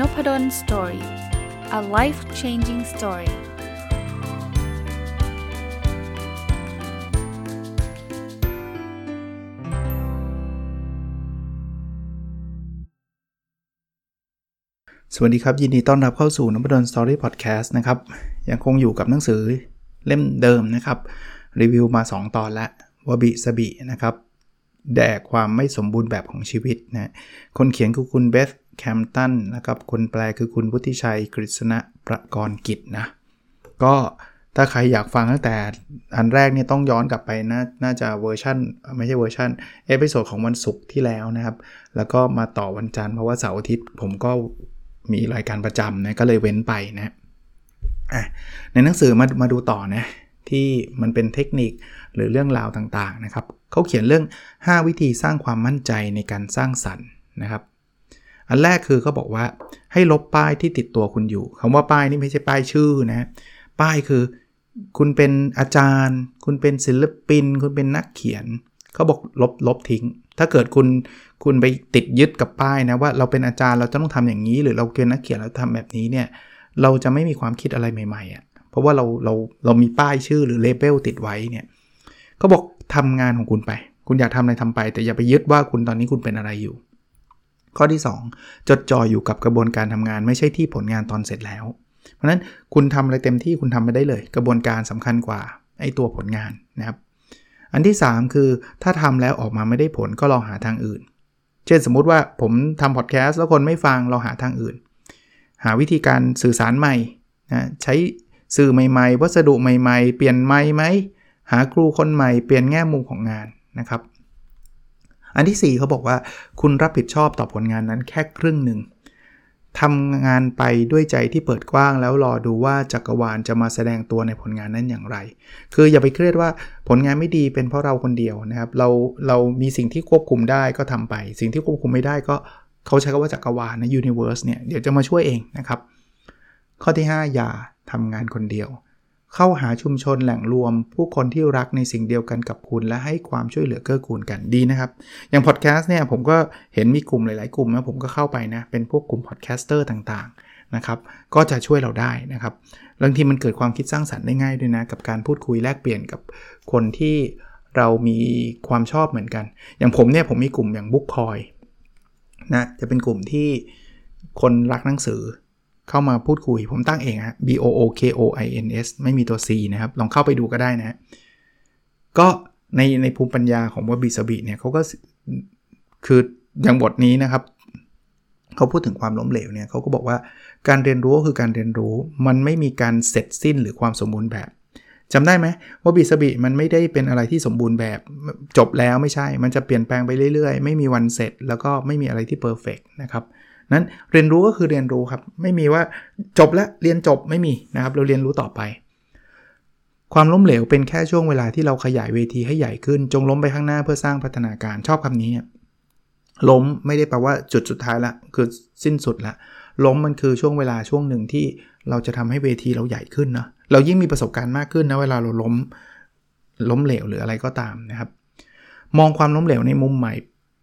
Nopadol Story a life changing story สวัสดีครับ ยินดีต้อนรับเข้าสู่นพดล Story พอดแคสต์นะครับ ยังคงอยู่กับหนังสือเล่มเดิมนะครับ รีวิวมา 2 ตอนแล้ววะบิซะบินะครับ แด่ความไม่สมบูรณ์แบบของชีวิตนะคนเขียนคือคุณเบธ เคมป์ตันนะครับคนแปลคือคุณวุฒิชัยกฤษณะประกรณ์กิจนะ ก็ถ้าใครอยากฟังตั้งแต่อันแรกเนี่ยต้องย้อนกลับไปนะน่าจะเวอร์ชันไม่ใช่เวอร์ชัน episode ของวันศุกร์ที่แล้วนะครับ แล้วก็มาต่อวันจันทร์เพราะว่าเสาร์อาทิตย์ผมก็มีรายการประจำนะก็เลยเว้นไปนะในหนังสือมามาดูต่อนะที่มันเป็นเทคนิคหรือเรื่องราวต่างๆนะครับเขาเขียนเรื่อง 5 วิธีสร้างความมั่นใจในการสร้างสรรค์นะครับ อันแรกคือเขาบอกว่าให้ลบป้ายที่ติดตัวคุณอยู่คำว่าป้ายนี่ไม่ใช่ป้ายชื่อนะป้ายคือคุณเป็นอาจารย์ คุณเป็นศิลปิน คุณเป็นนักเขียนเขาบอกลบลบทิ้ง ถ้าเกิดคุณคุณไปติดยึดกับป้ายนะว่าเราเป็นอาจารย์เราจะต้องทำอย่างนี้ หรือเราเป็นนักเขียนเราทำแบบนี้เนี่ยเราจะไม่มีความคิดอะไรใหม่ๆอะ่ะเพราะว่าเราเราเรามีป้ายชื่อหรือเลเบลติดไว้เนี่ยเขาบอกทำงานของคุณไป คุณอยากทำอะไรทำไป แต่อย่าไปยึดว่าคุณตอนนี้คุณเป็นอะไรอยู่ ข้อที่ 2 จดจ่ออยู่กับกระบวนการทำงาน ไม่ใช่ที่ผลงานตอนเสร็จแล้ว เพราะนั้นคุณทำอะไรเต็มที่คุณทำไปได้เลย กระบวนการสำคัญกว่าไอ้ตัวผลงานนะครับ อันที่ 3 คือถ้าทำแล้วออกมาไม่ได้ผลก็ลองหาทางอื่น เช่นสมมุติว่าผมทำพอดแคสต์แล้วคนไม่ฟังเราหาทางอื่น หาวิธีการสื่อสารใหม่นะใช้สื่อใหม่ๆ วัสดุใหม่ๆ เปลี่ยนไม้ไหมหาครูคนใหม่เปลี่ยนแง่มุมของงานนะครับ อันที่ 4เขาบอกว่าคุณรับผิดชอบต่อผลงานนั้นแค่ครึ่งหนึ่งทำงานไปด้วยใจที่เปิดกว้างแล้วรอดูว่าจักรวาลจะมาแสดงตัวในผลงานนั้นอย่างไร คืออย่าไปเครียดว่าผลงานไม่ดีเป็นเพราะเราคนเดียวนะครับ เราเรามีสิ่งที่ควบคุมได้ก็ทำไป สิ่งที่ควบคุมไม่ได้ก็เขาใช้คำว่าจักรวาลนะ universe เนี่ยเดี๋ยวจะมาช่วยเองนะครับ ข้อที่ 5 อย่าทำงานคนเดียว เข้าหาชุมชนแหล่งรวม ผู้คนที่รักในสิ่งเดียวกันกับคุณ และให้ความช่วยเหลือเกื้อกูลกันดีนะครับ อย่างพอดแคสต์เนี่ยผมก็เห็นมีกลุ่มหลาย ๆ กลุ่มนะผมก็เข้าไปนะ เป็นพวกกลุ่ม podcaster ต่างๆนะครับก็จะช่วยเราได้นะครับบางทีมันเกิดความคิดสร้างสรรค์ได้ง่ายด้วยนะ กับการพูดคุยแลกเปลี่ยนกับคนที่เรามีความชอบเหมือนกัน อย่างผมเนี่ยผมมีกลุ่มอย่างบุ๊กคอยนะจะเป็นกลุ่มที่คนรักหนังสือ เข้ามาพูดคุยผมตั้งเองฮะ B O O K O I N S ไม่มีตัว C นะครับ ลองเข้าไปดูก็ได้นะ ก็ในในภูมิปัญญาของว่าบิสบิเนี่ยเขาก็คืออย่างบทนี้นะครับเขาพูดถึงความล้มเหลวเนี่ยเขาก็บอกว่าการเรียนรู้คือการเรียนรู้ มันไม่มีการเสร็จสิ้นหรือความสมบูรณ์แบบจำได้ไหมว่าบิสบิมันไม่ได้เป็นอะไรที่สมบูรณ์แบบจบแล้วไม่ใช่ มันจะเปลี่ยนแปลงไปเรื่อยๆ ไม่มีวันเสร็จ แล้วก็ไม่มีอะไรที่เพอร์เฟกนะครับ นั้นเรียนรู้ก็คือเรียนรู้ครับ ไม่มีว่าจบแล้วเรียนจบไม่มีนะครับ เราเรียนรู้ต่อไป ความล้มเหลวเป็นแค่ช่วงเวลาที่เราขยายเวทีให้ใหญ่ขึ้น จงล้มไปข้างหน้าเพื่อสร้างพัฒนาการชอบคำนี้ ล้มไม่ได้แปลว่าจุดสุดท้ายละคือสิ้นสุดละล้มมันคือช่วงเวลาช่วงหนึ่งที่เราจะทำให้เวทีเราใหญ่ขึ้นนะเรายิ่งมีประสบการณ์มากขึ้นนะเวลาเราล้มล้มเหลวหรืออะไรก็ตามนะครับ มองความล้มเหลวในมุมใหม่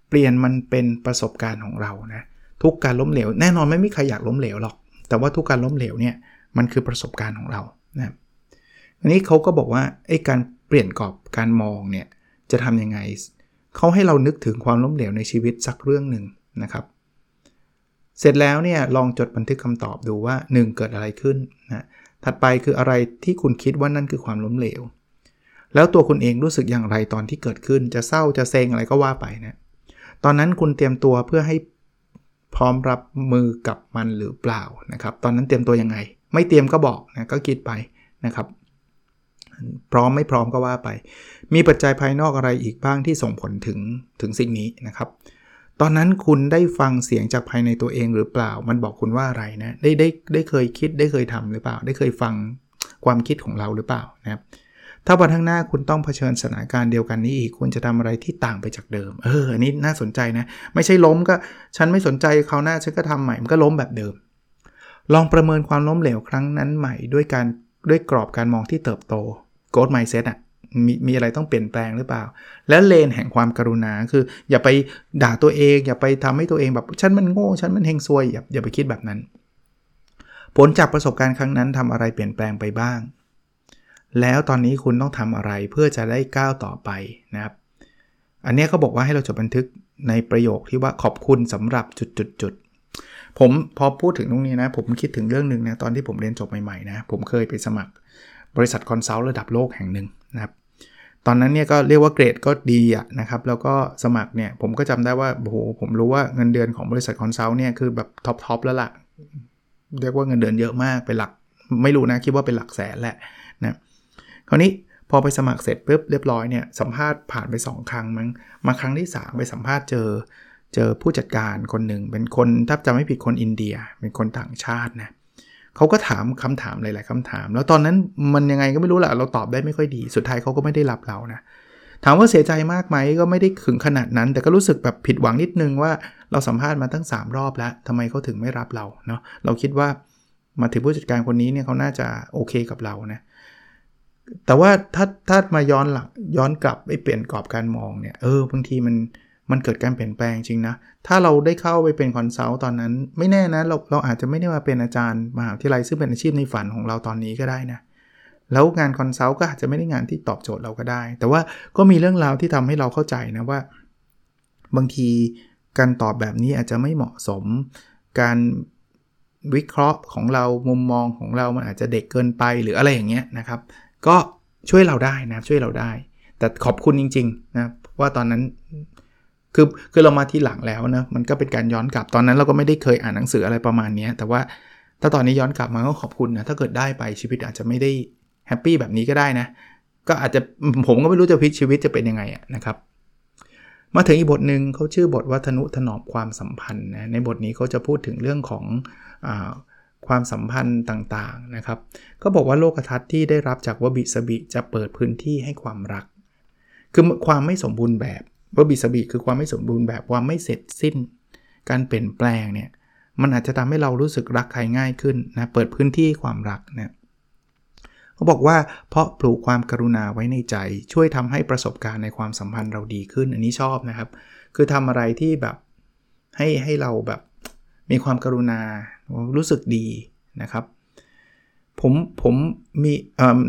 เปลี่ยนมันเป็นประสบการณ์ของเรานะ ทุกการล้มเหลวแน่นอนไม่มีใครอยากล้มเหลวหรอก แต่ว่าทุกการล้มเหลวเนี่ยมันคือประสบการณ์ของเรานะอันนี้เขาก็บอกว่าไอ้การเปลี่ยนกรอบการมองเนี่ยจะทำยังไงเขาให้เรานึกถึงความล้มเหลวในชีวิตสักเรื่องหนึ่งนะครับเสร็จแล้วเนี่ยลองจดบันทึกคำตอบดูว่า 1 เกิดอะไรขึ้นนะถัดไปคืออะไรที่คุณคิดว่านั่นคือความล้มเหลว แล้วตัวคุณเองรู้สึกอย่างไรตอนที่เกิดขึ้นจะเศร้าจะเซ็งอะไรก็ว่าไปนะตอนนั้นคุณเตรียมตัวเพื่อให้ พร้อมรับมือกับมันหรือเปล่านะครับตอนนั้นเตรียมตัวยังไง ไม่เตรียมก็บอกนะก็คิดไปนะครับ พร้อมไม่พร้อมก็ว่าไป มีปัจจัยภายนอกอะไรอีกบ้างที่ส่งผลถึงถึงสิ่งนี้นะครับ ตอนนั้นคุณได้ฟังเสียงจากภายในตัวเองหรือเปล่า มันบอกคุณว่าอะไรนะได้ได้ได้เคยคิดได้เคยทำหรือเปล่า ได้เคยฟังความคิดของเราหรือเปล่านะครับ ถ้าวันข้างหน้าคุณต้องเผชิญสถานการณ์เดียวกันนี้อีก คุณจะทำอะไรที่ต่างไปจากเดิม เอออันนี้น่าสนใจนะ ไม่ใช่ล้มก็ฉันไม่สนใจเขาหน้าฉันก็ทำใหม่มันก็ล้มแบบเดิม ลองประเมินความล้มเหลวครั้งนั้นใหม่ด้วยการด้วยกรอบการมองที่เติบโต growth mindset อะมีมีอะไรต้องเปลี่ยนแปลงหรือเปล่า และเลนแห่งความกรุณาคือ อย่าไปด่าตัวเอง อย่าไปทำให้ตัวเองแบบฉันมันโง่ฉันมันเฮงซวยอย่าอย่าไปคิดแบบนั้น ผลจากประสบการณ์ครั้งนั้นทำอะไรเปลี่ยนแปลงไปบ้าง แล้วตอนนี้คุณต้องทำอะไรเพื่อจะได้ก้าวต่อไปนะครับ อันนี้เขาบอกว่าให้เราจดบันทึกในประโยคที่ว่าขอบคุณสำหรับจุดจุดจุดผมพอพูดถึงตรงนี้นะ ผมคิดถึงเรื่องหนึ่งนะตอนที่ผมเรียนจบใหม่ๆนะผมเคยไปสมัครบริษัท consult ระดับโลกแห่งหนึ่งนะครับตอนนั้นเนี่ยก็เรียกว่าเกรดก็ดีอะนะครับ แล้วก็สมัครเนี่ยผมก็จำได้ว่าโอ้โหผมรู้ว่าเงินเดือนของบริษัท consult เนี่ยคือแบบ top top แล้วล่ะ เรียกว่าเงินเดือนเยอะมากเป็นหลักไม่รู้นะคิดว่าเป็นหลักแสนแหละ คราวนี้พอไปสมัครเสร็จปุ๊บเรียบร้อยเนี่ยสัมภาษณ์ผ่านไป 2 ครั้งมั้งมาครั้งที่ 3 ไปสัมภาษณ์เจอ เจอผู้จัดการคนหนึ่งเป็นคนถ้าจำไม่ผิดคนอินเดีย เป็นคนต่างชาตินะเขาก็ถามคำถามหลาย ๆคำถาม แล้วตอนนั้นมันยังไงก็ไม่รู้แหละเราตอบได้ไม่ค่อยดี สุดท้ายเขาก็ไม่ได้รับเรานะถามว่าเสียใจมากไหมก็ไม่ได้ถึงขนาดนั้น แต่ก็รู้สึกแบบผิดหวังนิดนึงว่าเราสัมภาษณ์มาตั้ง 3 รอบแล้วทำไมเขาถึงไม่รับเราเนาะเราคิดว่ามาถึงผู้จัดการคนนี้เนี่ยเขาน่าจะโอเคกับเรานะ แต่ว่าถ้าถ้ามาย้อนหลังย้อนกลับไปเปลี่ยนกรอบการมองเนี่ยเออบางทีมันมันเกิดการเปลี่ยนแปลงจริงนะ ถ้าเราได้เข้าไปเป็น consult ตอนนั้น ไม่แน่นะเราเราอาจจะไม่ได้มาเป็นอาจารย์มหาวิทยาลัยซึ่งเป็นอาชีพในฝันของเราตอนนี้ก็ได้นะ แล้วงาน consult ก็อาจจะไม่ได้งานที่ตอบโจทย์เราก็ได้ แต่ว่าก็มีเรื่องราวที่ทำให้เราเข้าใจนะว่า บางทีการตอบแบบนี้อาจจะไม่เหมาะสม การวิเคราะห์ของเรามุมมองของเรามันอาจจะเด็กเกินไปหรืออะไรอย่างเงี้ยนะครับ ก็ช่วยเราได้นะช่วยเราได้ แต่ขอบคุณจริงๆนะว่าตอนนั้นคือคือเรามาที่หลังแล้วนะมันก็เป็นการย้อนกลับตอนนั้นเราก็ไม่ได้เคยอ่านหนังสืออะไรประมาณนี้แต่ว่าถ้าตอนนี้ย้อนกลับมาก็ขอบคุณนะถ้าเกิดได้ไปชีวิตอาจจะไม่ได้แฮปปี้แบบนี้ก็ได้นะ ก็อาจจะผมก็ไม่รู้จะพิชีวิตจะเป็นยังไงนะครับ มาถึงอีกบทหนึ่งเขาชื่อบทวัฒนุถนอมความสัมพันธ์นะในบทนี้เขาจะพูดถึงเรื่องของอ ความสัมพันธ์ต่างๆนะครับ ก็บอกว่าโลกทัศน์ที่ได้รับจากวบิสบิจะเปิดพื้นที่ให้ความรัก คือความไม่สมบูรณ์แบบวบิสบีคือความไม่สมบูรณ์แบบความไม่เสร็จสิ้น การเปลี่ยนแปลงเนี่ยมันอาจจะทำให้เรารู้สึกรักใครง่ายขึ้นนะเปิดพื้นที่ความรักเนี่ยเขาบอกว่าเพราะปลูกความกรุณาไว้ในใจ ช่วยทำให้ประสบการณ์ในความสัมพันธ์เราดีขึ้น อันนี้ชอบนะครับ คือทำอะไรที่แบบให้ให้เราแบบมีความกรุณา รู้สึกดีนะครับผมผมมี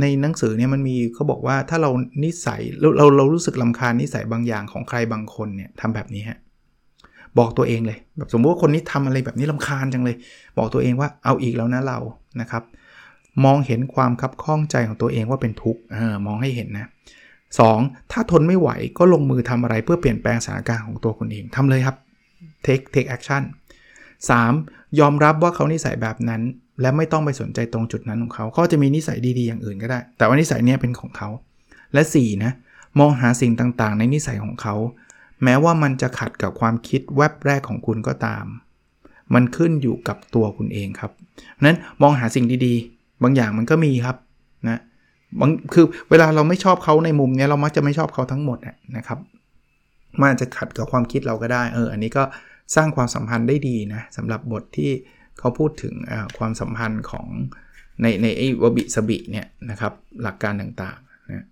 ในหนังสือเนี่ยมันมีเขาบอกว่าถ้าเรานิสัยเราเราเรารู้สึกลำคาญนิสัยบางอย่างของใครบางคนเนี่ยทำแบบนี้ฮะบอกตัวเองเลยแบบสมมติว่าคนนี้ทำอะไรแบบนี้ลำคาญจังเลย บอกตัวเองว่าเอาอีกแล้วนะเรานะครับ มองเห็นความคับข้องใจของตัวเองว่าเป็นทุกข์มองให้เห็นนะสถ้าทนไม่ไหวก็ลงมือทำอะไรเพื่อเปลี่ยนแปลงสถานการณ์ของตัวคนเองทำเลยครับ take take action 3. ยอมรับว่าเขานิสัยแบบนั้น และไม่ต้องไปสนใจตรงจุดนั้นของเขาเขาจะมีนิสัยดีๆอย่างอื่นก็ได้ แต่ว่านิสัยนี้เป็นของเขา และ4นะมองหาสิ่งต่างๆ ในนิสัยของเขา แม้ว่ามันจะขัดกับความคิดแวบแรกของคุณก็ตาม มันขึ้นอยู่กับตัวคุณเองครับนั้นมองหาสิ่งดีๆ บางอย่างมันก็มีครับนะบางคือเวลาเราไม่ชอบเขาในมุมนี้เรามักจะไม่ชอบเขาทั้งหมดนะครับมันอาจจะขัดกับความคิดเราก็ได้เอออันนี้ก็ สร้างความสัมพันธ์ได้ดีนะสำหรับบทที่เขาพูดถึงความสัมพันธ์ของในในไอ้วบิสบิเนี่ยนะครับหลักการต่างๆนะ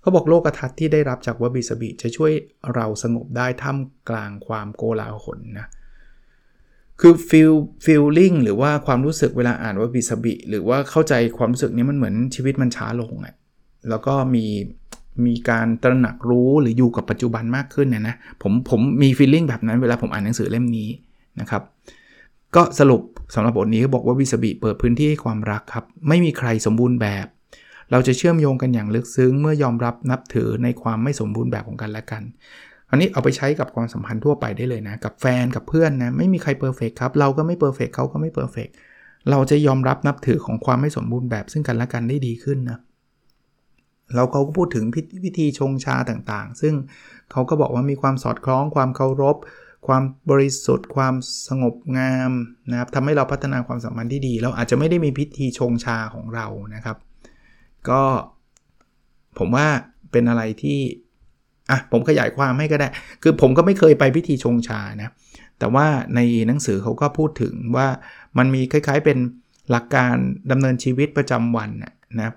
เขาบอกโลกทัศน์ที่ได้รับจากวบิสบิจะช่วยเราสงบได้ท่ามกลางความโกลาหลนะคือฟีลฟีลลิ่งหรือว่าความรู้สึกเวลาอ่านวบิสบิหรือว่าเข้าใจความรู้สึกนี้มันเหมือนชีวิตมันช้าลงอะ่ะแล้วก็มี มีการตระหนักรู้หรืออยู่กับปัจจุบันมากขึ้นเนี่ยนะผมผมมีฟีลลิ่งแบบนั้นเวลาผมอ่านหนังสือเล่มนี้นะครับก็สรุปสำหรับบทนี้เขาบอกว่าวิสบิเปิดพื้นที่ให้ความรักครับ ไม่มีใครสมบูรณ์แบบ เราจะเชื่อมโยงกันอย่างลึกซึ้ง เมื่อยอมรับนับถือในความไม่สมบูรณ์แบบของกันและกันอันนี้เอาไปใช้กับความสัมพันธ์ทั่วไปได้เลยนะ กับแฟนกับเพื่อนนะ ไม่มีใคร perfect ครับ เราก็ไม่ perfect เขาก็ไม่ perfect เราจะยอมรับนับถือของความไม่สมบูรณ์แบบซึ่งกันและกันได้ดีขึ้นนะ เราเขาก็พูดถึงวิธีชงชาต่างๆ ซึ่งเขาก็บอกว่ามีความสอดคล้องความเคารพ ความบริสุทธิ์ ความสงบงามนะครับทำให้เราพัฒนาความสัมพันธ์ที่ดี เราอาจจะไม่ได้มีพิธีชงชาของเรานะครับ ก็ผมว่าเป็นอะไรที่อะผมขยายความให้ก็ได้ คือผมก็ไม่เคยไปพิธีชงชานะ แต่ว่าในหนังสือเขาก็พูดถึงว่ามันมีคล้ายๆเป็นหลักการดำเนินชีวิตประจำวันนะครับ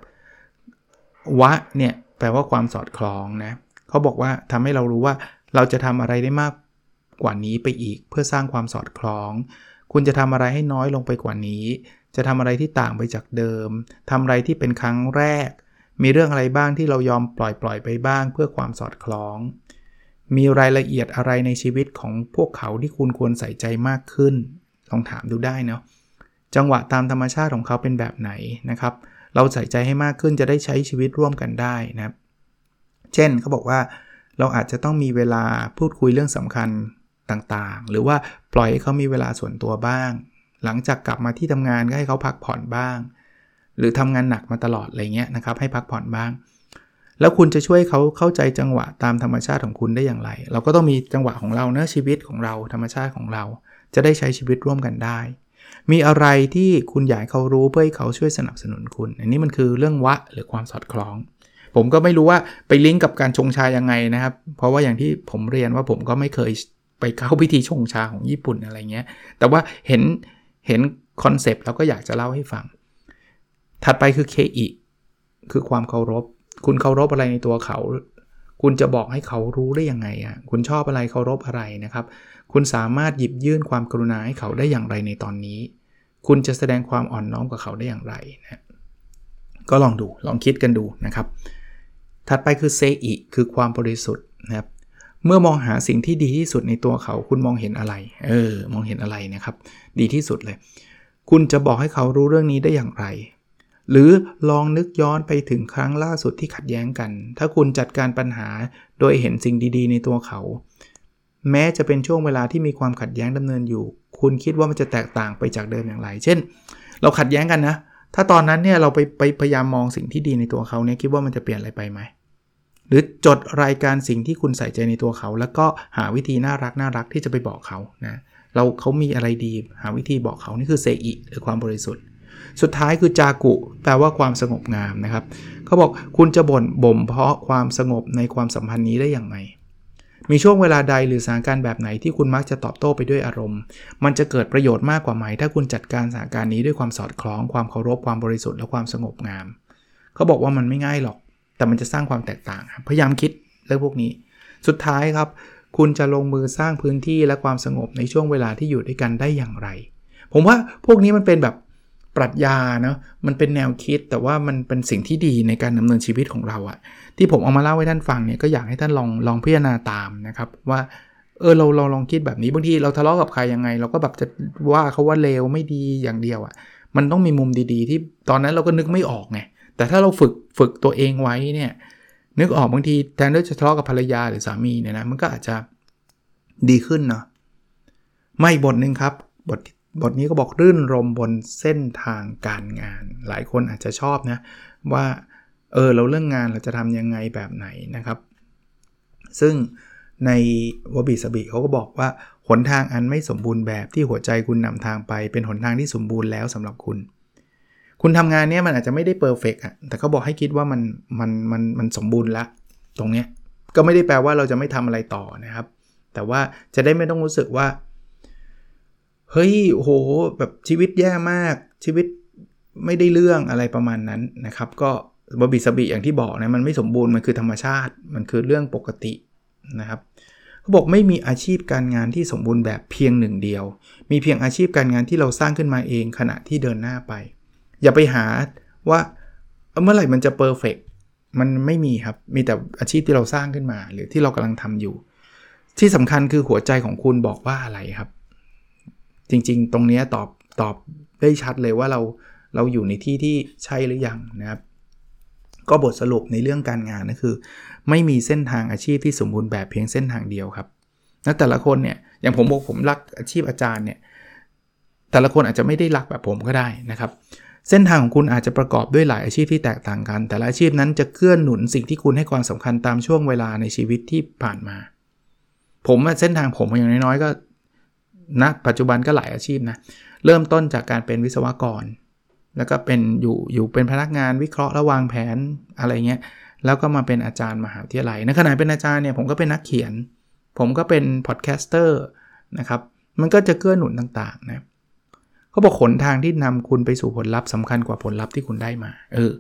วะเนี่ยแปลว่าความสอดคล้องนะเขาบอกว่าทำให้เรารู้ว่าเราจะทำอะไรได้มากกว่านี้ไปอีก เพื่อสร้างความสอดคล้อง คุณจะทำอะไรให้น้อยลงไปกว่านี้ จะทำอะไรที่ต่างไปจากเดิมทำอะไรที่เป็นครั้งแรก มีเรื่องอะไรบ้างที่เรายอมปล่อยปล่อยไปบ้าง เพื่อความสอดคล้อง มีรายละเอียดอะไรในชีวิตของพวกเขาที่คุณควรใส่ใจมากขึ้น ลองถามดูได้เนาะจังหวะตามธรรมชาติของเขาเป็นแบบไหนนะครับ เราใส่ใจให้มากขึ้นจะได้ใช้ชีวิตร่วมกันได้นะครับเช่นเขาบอกว่าเราอาจจะต้องมีเวลาพูดคุยเรื่องสำคัญต่างๆ หรือว่าปล่อยให้เขามีเวลาส่วนตัวบ้าง หลังจากกลับมาที่ทำงานก็ให้เขาพักผ่อนบ้าง หรือทำงานหนักมาตลอดอะไรเงี้ยนะครับให้พักผ่อนบ้าง แล้วคุณจะช่วยเขาเข้าใจจังหวะตามธรรมชาติของคุณได้อย่างไร เราก็ต้องมีจังหวะของเราเนะชีวิตของเราธรรมชาติของเรา จะได้ใช้ชีวิตร่วมกันได้ มีอะไรที่คุณอยากเขารู้เพื่อให้เขาช่วยสนับสนุนคุณ อันนี้มันคือเรื่องวะหรือความสอดคล้อง ผมก็ไม่รู้ว่าไปลิงก์กับการชงชายังไงนะครับ เพราะว่าอย่างที่ผมเรียนว่าผมก็ไม่เคยไปเข้าพิธีชงชาของญี่ปุ่นอะไรเงี้ย แต่ว่าเห็นเห็นคอนเซปต์แล้วก็อยากจะเล่าให้ฟัง ถัดไปคือเคอิคือความเคารพ คุณเคารพอะไรในตัวเขา คุณจะบอกให้เขารู้ได้ยังไงอะ คุณชอบอะไรเคารพอะไรนะครับ คุณสามารถหยิบยื่นความกรุณาให้เขาได้อย่างไรในตอนนี้ คุณจะแสดงความอ่อนน้อมกับเขาได้อย่างไรนะก็ลองดูลองคิดกันดูนะครับ ถัดไปคือเซอิคือความบริสุทธิ์นะครับเมื่อมองหาสิ่งที่ดีที่สุดในตัวเขาคุณมองเห็นอะไร เออ มองเห็นอะไรนะครับ ดีที่สุดเลย คุณจะบอกให้เขารู้เรื่องนี้ได้อย่างไร หรือลองนึกย้อนไปถึงครั้งล่าสุดที่ขัดแย้งกัน ถ้าคุณจัดการปัญหาโดยเห็นสิ่งดีๆ ในตัวเขา แม้จะเป็นช่วงเวลาที่มีความขัดแย้งดำเนินอยู่ คุณคิดว่ามันจะแตกต่างไปจากเดิมอย่างไร เช่น เราขัดแย้งกันนะ ถ้าตอนนั้นเนี่ยเราไปไปพยายามมองสิ่งที่ดีในตัวเขาเนี่ยคิดว่ามันจะเปลี่ยนอะไรไปไหมหรือจดรายการสิ่งที่คุณใส่ใจในตัวเขา แล้วก็หาวิธีน่ารักน่ารักที่จะไปบอกเขานะเราเขามีอะไรดี หาวิธีบอกเขานี่คือเซอิหรือความบริสุทธิ์ สุดท้ายคือจากุแปลว่าความสงบงามนะครับเขาบอกคุณจะบ่นบ่มเพาะความสงบในความสัมพันธ์นี้ได้อย่างไร มีช่วงเวลาใดหรือสถานการณ์แบบไหนที่คุณมักจะตอบโต้ไปด้วยอารมณ์ มันจะเกิดประโยชน์มากกว่าไหม ถ้าคุณจัดการสถานการณ์นี้ด้วยความสอดคล้อง ความเคารพ ความบริสุทธิ์ และความสงบงาม เขาบอกว่ามันไม่ง่ายหรอก แต่มันจะสร้างความแตกต่าง พยายามคิดเรื่องพวกนี้ สุดท้ายครับ คุณจะลงมือสร้างพื้นที่และความสงบในช่วงเวลาที่อยู่ด้วยกันได้อย่างไร ผมว่าพวกนี้มันเป็นแบบ ปรัชญาเนาะมันเป็นแนวคิดแต่ว่ามันเป็นสิ่งที่ดีในการดำเนินชีวิตของเราอะที่ผมเอามาเล่าให้ท่านฟังเนี่ยก็อยากให้ท่านลองลองพิจารณาตามนะครับว่าเออเราเราลองคิดแบบนี้บางทีเราทะเลาะกับใครยังไง เราก็แบบจะว่าเขาว่าเลวไม่ดีอย่างเดียวอะมันต้องมีมุมดีๆ ที่ตอนนั้นเราก็นึกไม่ออกไงแต่ถ้าเราฝึกฝึกตัวเองไว้เนี่ยนึกออกบางทีแทนที่จะทะเลาะกับภรรยาหรือสามีเนี่ยนะมันก็อาจจะดีขึ้นเนาะไม่บทหนึ่งครับ บท บทนี้ก็บอกรื่นรมบนเส้นทางการงาน หลายคนอาจจะชอบนะว่าเออเราเรื่องงานเราจะทำยังไงแบบไหนนะครับ ซึ่งในวบิสบิเขาก็บอกว่าหนทางอันไม่สมบูรณ์แบบที่หัวใจคุณนำทางไป เป็นหนทางที่สมบูรณ์แล้วสำหรับคุณ คุณทำงานเนี้ยมันอาจจะไม่ได้เพอร์เฟกอะแต่เขาบอกให้คิดว่ามันมันมันมันสมบูรณ์ละตรงเนี้ยก็ไม่ได้แปลว่าเราจะไม่ทำอะไรต่อนะครับ แต่ว่าจะได้ไม่ต้องรู้สึกว่า เฮ้ยโหแบบชีวิตแย่มากชีวิตไม่ได้เรื่องอะไรประมาณนั้นนะครับ ก็บบิสบิอย่างที่บอกนะมันไม่สมบูรณ์มันคือธรรมชาติ มันคือเรื่องปกตินะครับเขาบอกไม่มีอาชีพการงานที่สมบูรณ์แบบเพียงหนึ่งเดียว มีเพียงอาชีพการงานที่เราสร้างขึ้นมาเองขณะที่เดินหน้าไป อย่าไปหาว่าเมื่อไหร่มันจะเพอร์เฟกมันไม่มีครับ มีแต่อาชีพที่เราสร้างขึ้นมา หรือที่เรากำลังทำอยู่ ที่สำคัญคือหัวใจของคุณบอกว่าอะไรครับ จริงๆ ตรงนี้ตอบตอบได้ชัดเลยว่าเราเราอยู่ในที่ที่ใช่หรือยังนะครับ ก็บทสรุปในเรื่องการงานก็คือ ไม่มีเส้นทางอาชีพที่สมบูรณ์แบบเพียงเส้นทางเดียวครับแล้วแต่ละคนเนี่ยอย่างผมบอกผมรักอาชีพอาจารย์เนี่ยแต่ละคนอาจจะไม่ได้รักแบบผมก็ได้นะครับ เส้นทางของคุณอาจจะประกอบด้วยหลายอาชีพที่แตกต่างกัน แต่ละอาชีพนั้นจะเกื้อนหนุนสิ่งที่คุณให้ความสำคัญตามช่วงเวลาในชีวิตที่ผ่านมา ผมเส้นทางผมอย่างน้อยๆก็ นะปัจจุบันก็หลายอาชีพนะ เริ่มต้นจากการเป็นวิศวกร แล้วก็เป็นอยู่อยู่เป็นพนักงานวิเคราะห์และวางแผนอะไรเงี้ย แล้วก็มาเป็นอาจารย์มหาวิทยาลัยในขณะเป็นอาจารย์เนี่ยผมก็เป็นนักเขียน ผมก็เป็น podcaster นะครับ มันก็จะเกื้อหนุนต่างๆนะเขาบอกหนทางที่นำคุณไปสู่ผลลัพธ์สำคัญกว่าผลลัพธ์ที่คุณได้มา เออ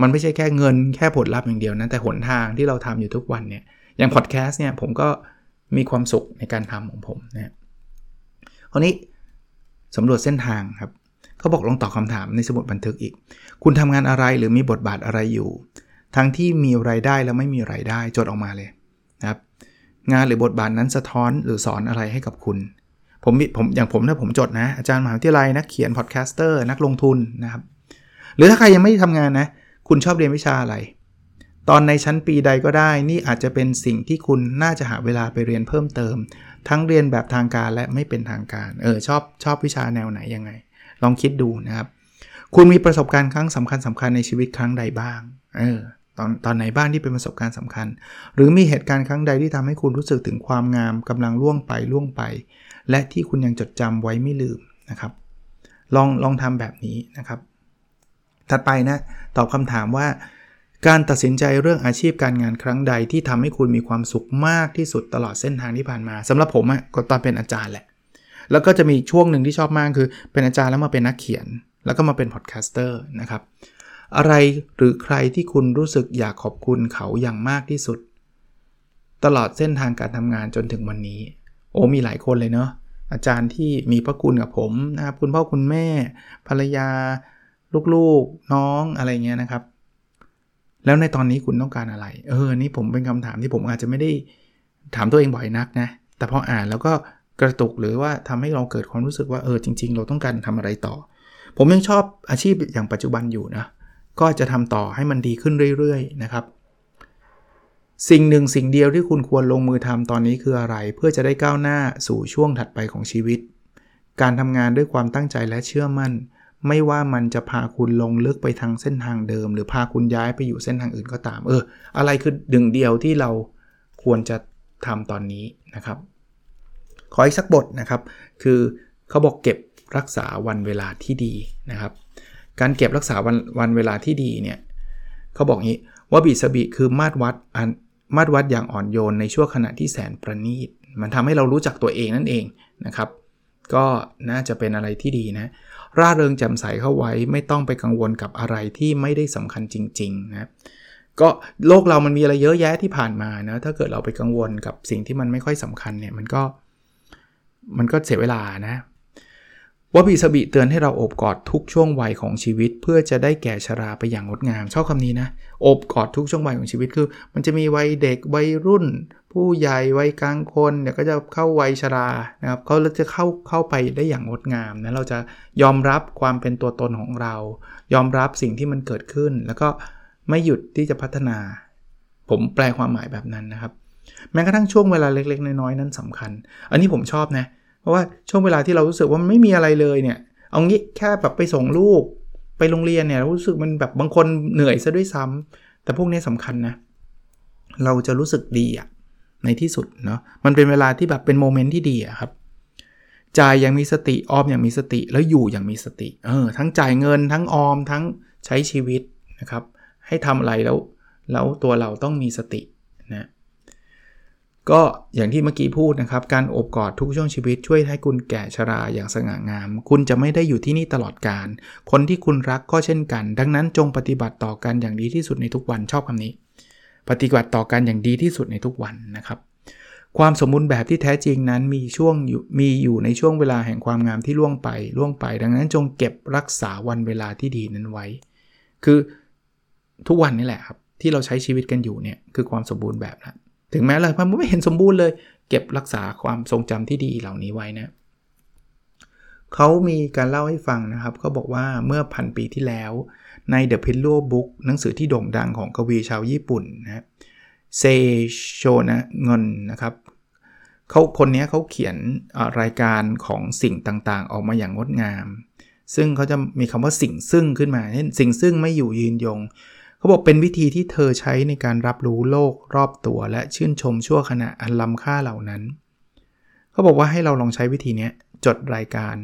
มันไม่ใช่แค่เงินแค่ผลลัพธ์อย่างเดียวนะ แต่หนทางที่เราทำอยู่ทุกวันเนี่ย อย่างพอดแคสต์เนี่ยผมก็มีความสุขในการทำของผมนะ คราวนี้สำรวจเส้นทางครับเขาบอกลองตอบคำถามในสมุดบันทึกอีก คุณทำงานอะไรหรือมีบทบาทอะไรอยู่ ทั้งที่มีรายได้และไม่มีรายได้จดออกมาเลยนะครับ งานหรือบทบาทนั้นสะท้อนหรือสอนอะไรให้กับคุณ ผมผมอย่างผมถ้าผมจดนะ อาจารย์มหาวิทยาลัยนักเขียน podcaster นักลงทุนนะครับ หรือถ้าใครยังไม่ทำงานนะ คุณชอบเรียนวิชาอะไร ตอนในชั้นปีใดก็ได้ นี่อาจจะเป็นสิ่งที่คุณน่าจะหาเวลาไปเรียนเพิ่มเติม ทั้งเรียนแบบทางการและไม่เป็นทางการ เออชอบชอบวิชาแนวไหนยังไง ลองคิดดูนะครับ คุณมีประสบการณ์ครั้งสำคัญสำคัญในชีวิตครั้งใดบ้าง เออตอนตอนไหนบ้างที่เป็นประสบการณ์สำคัญ หรือมีเหตุการณ์ครั้งใดที่ทำให้คุณรู้สึกถึงความงามกำลังล่วงไปล่วงไป และที่คุณยังจดจำไว้ไม่ลืมนะครับ ลองลองทำแบบนี้นะครับ ถัดไปนะตอบคำถามว่า การตัดสินใจเรื่องอาชีพการงานครั้งใดที่ทำให้คุณมีความสุขมากที่สุดตลอดเส้นทางที่ผ่านมาสำหรับผมอะก็ตอนเป็นอาจารย์แหละ แล้วก็จะมีช่วงหนึ่งที่ชอบมากคือ เป็นอาจารย์แล้วมาเป็นนักเขียน แล้วก็มาเป็น podcaster นะครับอะไรหรือใครที่คุณรู้สึกอยากขอบคุณเขาอย่างมากที่สุด ตลอดเส้นทางการทำงานจนถึงวันนี้ โอ้มีหลายคนเลยเนาะอาจารย์ที่มีพระคุณกับผมนะครับคุณพ่อคุณแม่ ภรรยา ลูกๆ น้องอะไรเงี้ยนะครับ แล้วในตอนนี้คุณต้องการอะไร เออ นี่ผมเป็นคำถามที่ผมอาจจะไม่ได้ถามตัวเองบ่อยนักนะ แต่พออ่านแล้วก็กระตุกหรือว่าทำให้เราเกิดความรู้สึกว่าเออจริง ๆ เราต้องการทำอะไรต่อ ผมยังชอบอาชีพอย่างปัจจุบันอยู่นะ ก็จะทำต่อให้มันดีขึ้นเรื่อยๆนะครับ สิ่งหนึ่งสิ่งเดียวที่คุณควรลงมือทำตอนนี้คืออะไร เพื่อจะได้ก้าวหน้าสู่ช่วงถัดไปของชีวิต การทำงานด้วยความตั้งใจและเชื่อมั่น ไม่ว่ามันจะพาคุณลงลึกไปทางเส้นทางเดิม หรือพาคุณย้ายไปอยู่เส้นทางอื่นก็ตาม เออ อะไรคือดึงเดียวที่เราควรจะทำตอนนี้นะครับ ขออีกสักบทนะครับ คือเขาบอกเก็บรักษาวันเวลาที่ดีนะครับ การเก็บรักษาวันวันเวลาที่ดีเนี่ยเขาบอกงี้ว่าบีสบีคือมาตรวัดอันมาตรวัดอย่างอ่อนโยนในช่วงขณะที่แสนประณีต มันทำให้เรารู้จักตัวเองนั่นเองนะครับ ก็น่าจะเป็นอะไรที่ดีนะ ร่าเริงแจ่มใสเข้าไว้ ไม่ต้องไปกังวลกับอะไรที่ไม่ได้สำคัญจริงๆนะก็โลกเรามันมีอะไรเยอะแยะที่ผ่านมานะถ้าเกิดเราไปกังวลกับสิ่งที่มันไม่ค่อยสำคัญเนี่ยมันก็มันก็เสียเวลานะ ว่าบีสบิเตือนให้เราโอบกอดทุกช่วงวัยของชีวิต เพื่อจะได้แก่ชราไปอย่างงดงามชอบคำนี้นะโอบกอดทุกช่วงวัยของชีวิตคือ มันจะมีวัยเด็กวัยรุ่น ผู้ใหญ่วัยกลางคนเดี๋ยวก็จะเข้าวัยชรานะครับเขาจะเข้าเข้าไปได้อย่างงดงามนะเราจะยอมรับความเป็นตัวตนของเรา ยอมรับสิ่งที่มันเกิดขึ้น แล้วก็ไม่หยุดที่จะพัฒนา ผมแปลความหมายแบบนั้นนะครับ แม้กระทั่งช่วงเวลาเล็ก ๆ น้อยๆนั้นสำคัญ อันนี้ผมชอบนะเพราะว่าช่วงเวลาที่เรารู้สึกว่ามันไม่มีอะไรเลยเนี่ย เอางี้แค่แบบไปส่งลูกไปโรงเรียนเนี่ยรู้สึกมันแบบบางคนเหนื่อยซะด้วยซ้ำแต่พวกนี้สำคัญนะ เราจะรู้สึกดีอะในที่สุดเนาะมันเป็นเวลาที่แบบเป็นโมเมนต์ที่ดีอะครับจ่ายอย่างมีสติออมอย่างมีสติแล้วอยู่อย่างมีสติเออทั้งจ่ายเงินทั้งออมทั้งใช้ชีวิตนะครับ ให้ทำอะไรแล้ว แล้วตัวเราต้องมีสติ ก็อย่างที่เมื่อกี้พูดนะครับ การอบกอดทุกช่วงชีวิตช่วยให้คุณแก่ชราอย่างสง่างาม คุณจะไม่ได้อยู่ที่นี่ตลอดการ คนที่คุณรักก็เช่นกัน ดังนั้นจงปฏิบัติต่อกันอย่างดีที่สุดในทุกวันชอบคำนี้ ปฏิบัติต่อกันอย่างดีที่สุดในทุกวันนะครับ ความสมบูรณ์แบบที่แท้จริงนั้นมีช่วงมีอยู่ในช่วงเวลาแห่งความงามที่ล่วงไปล่วงไป ดังนั้นจงเก็บรักษาวันเวลาที่ดีนั้นไว้ คือทุกวันนี่แหละครับที่เราใช้ชีวิตกันอยู่เนี่ยคือความสมบูรณ์แบบแล้ว ถึงแม้เลยมันไม่เห็นสมบูรณ์เลย เก็บรักษาความทรงจำที่ดีเหล่านี้ไว้นะเขามีการเล่าให้ฟังนะครับเขาบอกว่าเมื่อพันปีที่แล้ว ใน The Pillow Book หนังสือที่โด่งดังของกวีชาวญี่ปุ่นนะเซโชนะเงินนะครับเขาคนนี้เขาเขียนรายการของสิ่งต่างๆ ออกมาอย่างงดงาม ซึ่งเขาจะมีคำว่าสิ่งซึ่งขึ้นมาเช่นสิ่งซึ่งไม่อยู่ยืนยง เขาบอกเป็นวิธีที่เธอใช้ในการรับรู้โลกรอบตัว และชื่นชมชั่วขณะอันล้ำค่าเหล่านั้น เขาบอกว่าให้เราลองใช้วิธีนี้จดรายการ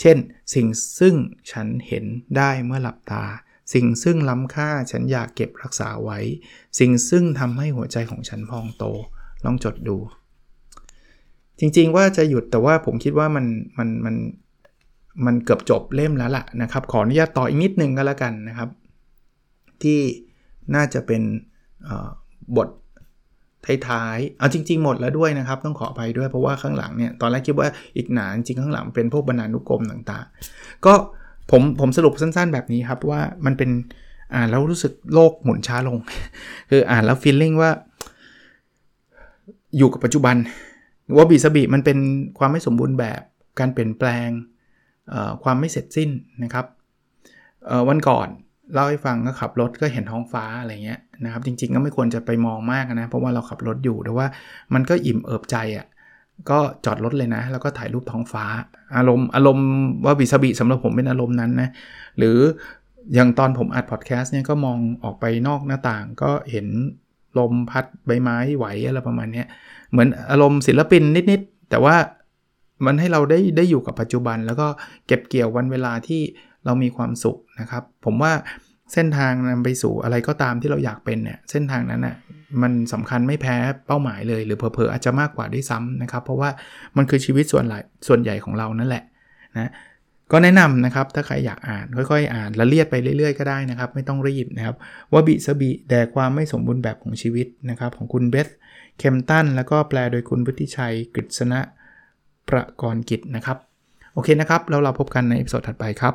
เช่น สิ่งซึ่งฉันเห็นได้เมื่อหลับตา สิ่งซึ่งล้ำค่าฉันอยากเก็บรักษาไว้ สิ่งซึ่งทำให้หัวใจของฉันพองโต ลองจดดู จริงๆว่าจะหยุดแต่ว่าผมคิดว่ามันมันมันมันเกือบจบเล่มแล้วล่ะนะครับ ขออนุญาตต่ออีกนิดนึงก็แล้วกันนะครับ ที่น่าจะเป็นบทท้ายๆ เอาจริง ๆ หมดแล้วด้วยนะครับ ต้องขออภัยด้วยเพราะว่าข้างหลังเนี่ยตอนแรกคิดว่าอีกหนาจริงข้างหลังเป็นพวกบรรณานุกรมต่างๆ ก็ผมผมสรุปสั้นๆ แบบนี้ครับว่ามันเป็นอ่านแล้วรู้สึกโลกหมุนช้าลง คืออ่านแล้วฟีลลิ่งว่า อยู่กับปัจจุบันว่าบีสบีมันเป็นความไม่สมบูรณ์แบบการเปลี่ยนแปลงความไม่เสร็จสิ้นนะครับวันก่อน เล่าให้ฟังก็ขับรถก็เห็นท้องฟ้าอะไรเงี้ยนะครับ จริงๆก็ไม่ควรจะไปมองมากนะ เพราะว่าเราขับรถอยู่แต่ว่ามันก็อิ่มเอิบใจอะ่ะก็จอดรถเลยนะ แล้วก็ถ่ายรูปท้องฟ้า อารมณ์อารมณ์ว่าบิสบิสำหรับผมเป็นอารมณ์นั้นนะหรืออย่างตอนผมอัดพอดแคสต์เนี่ยก็มองออกไปนอกหน้าต่างก็เห็นลมพัดใบไม้ไหวอะไรประมาณนี้เหมือนอารมณ์ศิลปินนิดๆ แต่ว่ามันให้เราได้ได้อยู่กับปัจจุบัน แล้วก็เก็บเกี่ยววันเวลาที่ เรามีความสุขนะครับ ผมว่าเส้นทางนำไปสู่อะไรก็ตามที่เราอยากเป็นเนี่ยเส้นทางนั้นน่ะมันสำคัญไม่แพ้เป้าหมายเลย หรือเพอๆอาจจะมากกว่าด้วยซ้ำนะครับ เพราะว่ามันคือชีวิตส่วนใหญ่ส่วนใหญ่ของเรานั่นแหละนะก็แนะนำนะครับ ถ้าใครอยากอ่านค่อยๆ อ่านละเลียดไปเรื่อยๆ ก็ได้นะครับ ไม่ต้องรีบนะครับว่าบิสบิแด่ความไม่สมบูรณ์แบบของชีวิตนะครับ ของคุณเบสเคมตันแล้วก็แปลโดยคุณพุทธิชัยกฤษณะประกรณ์กิจนะครับ โอเคนะครับ แล้วเราพบกันใน episode ถัดไปครับ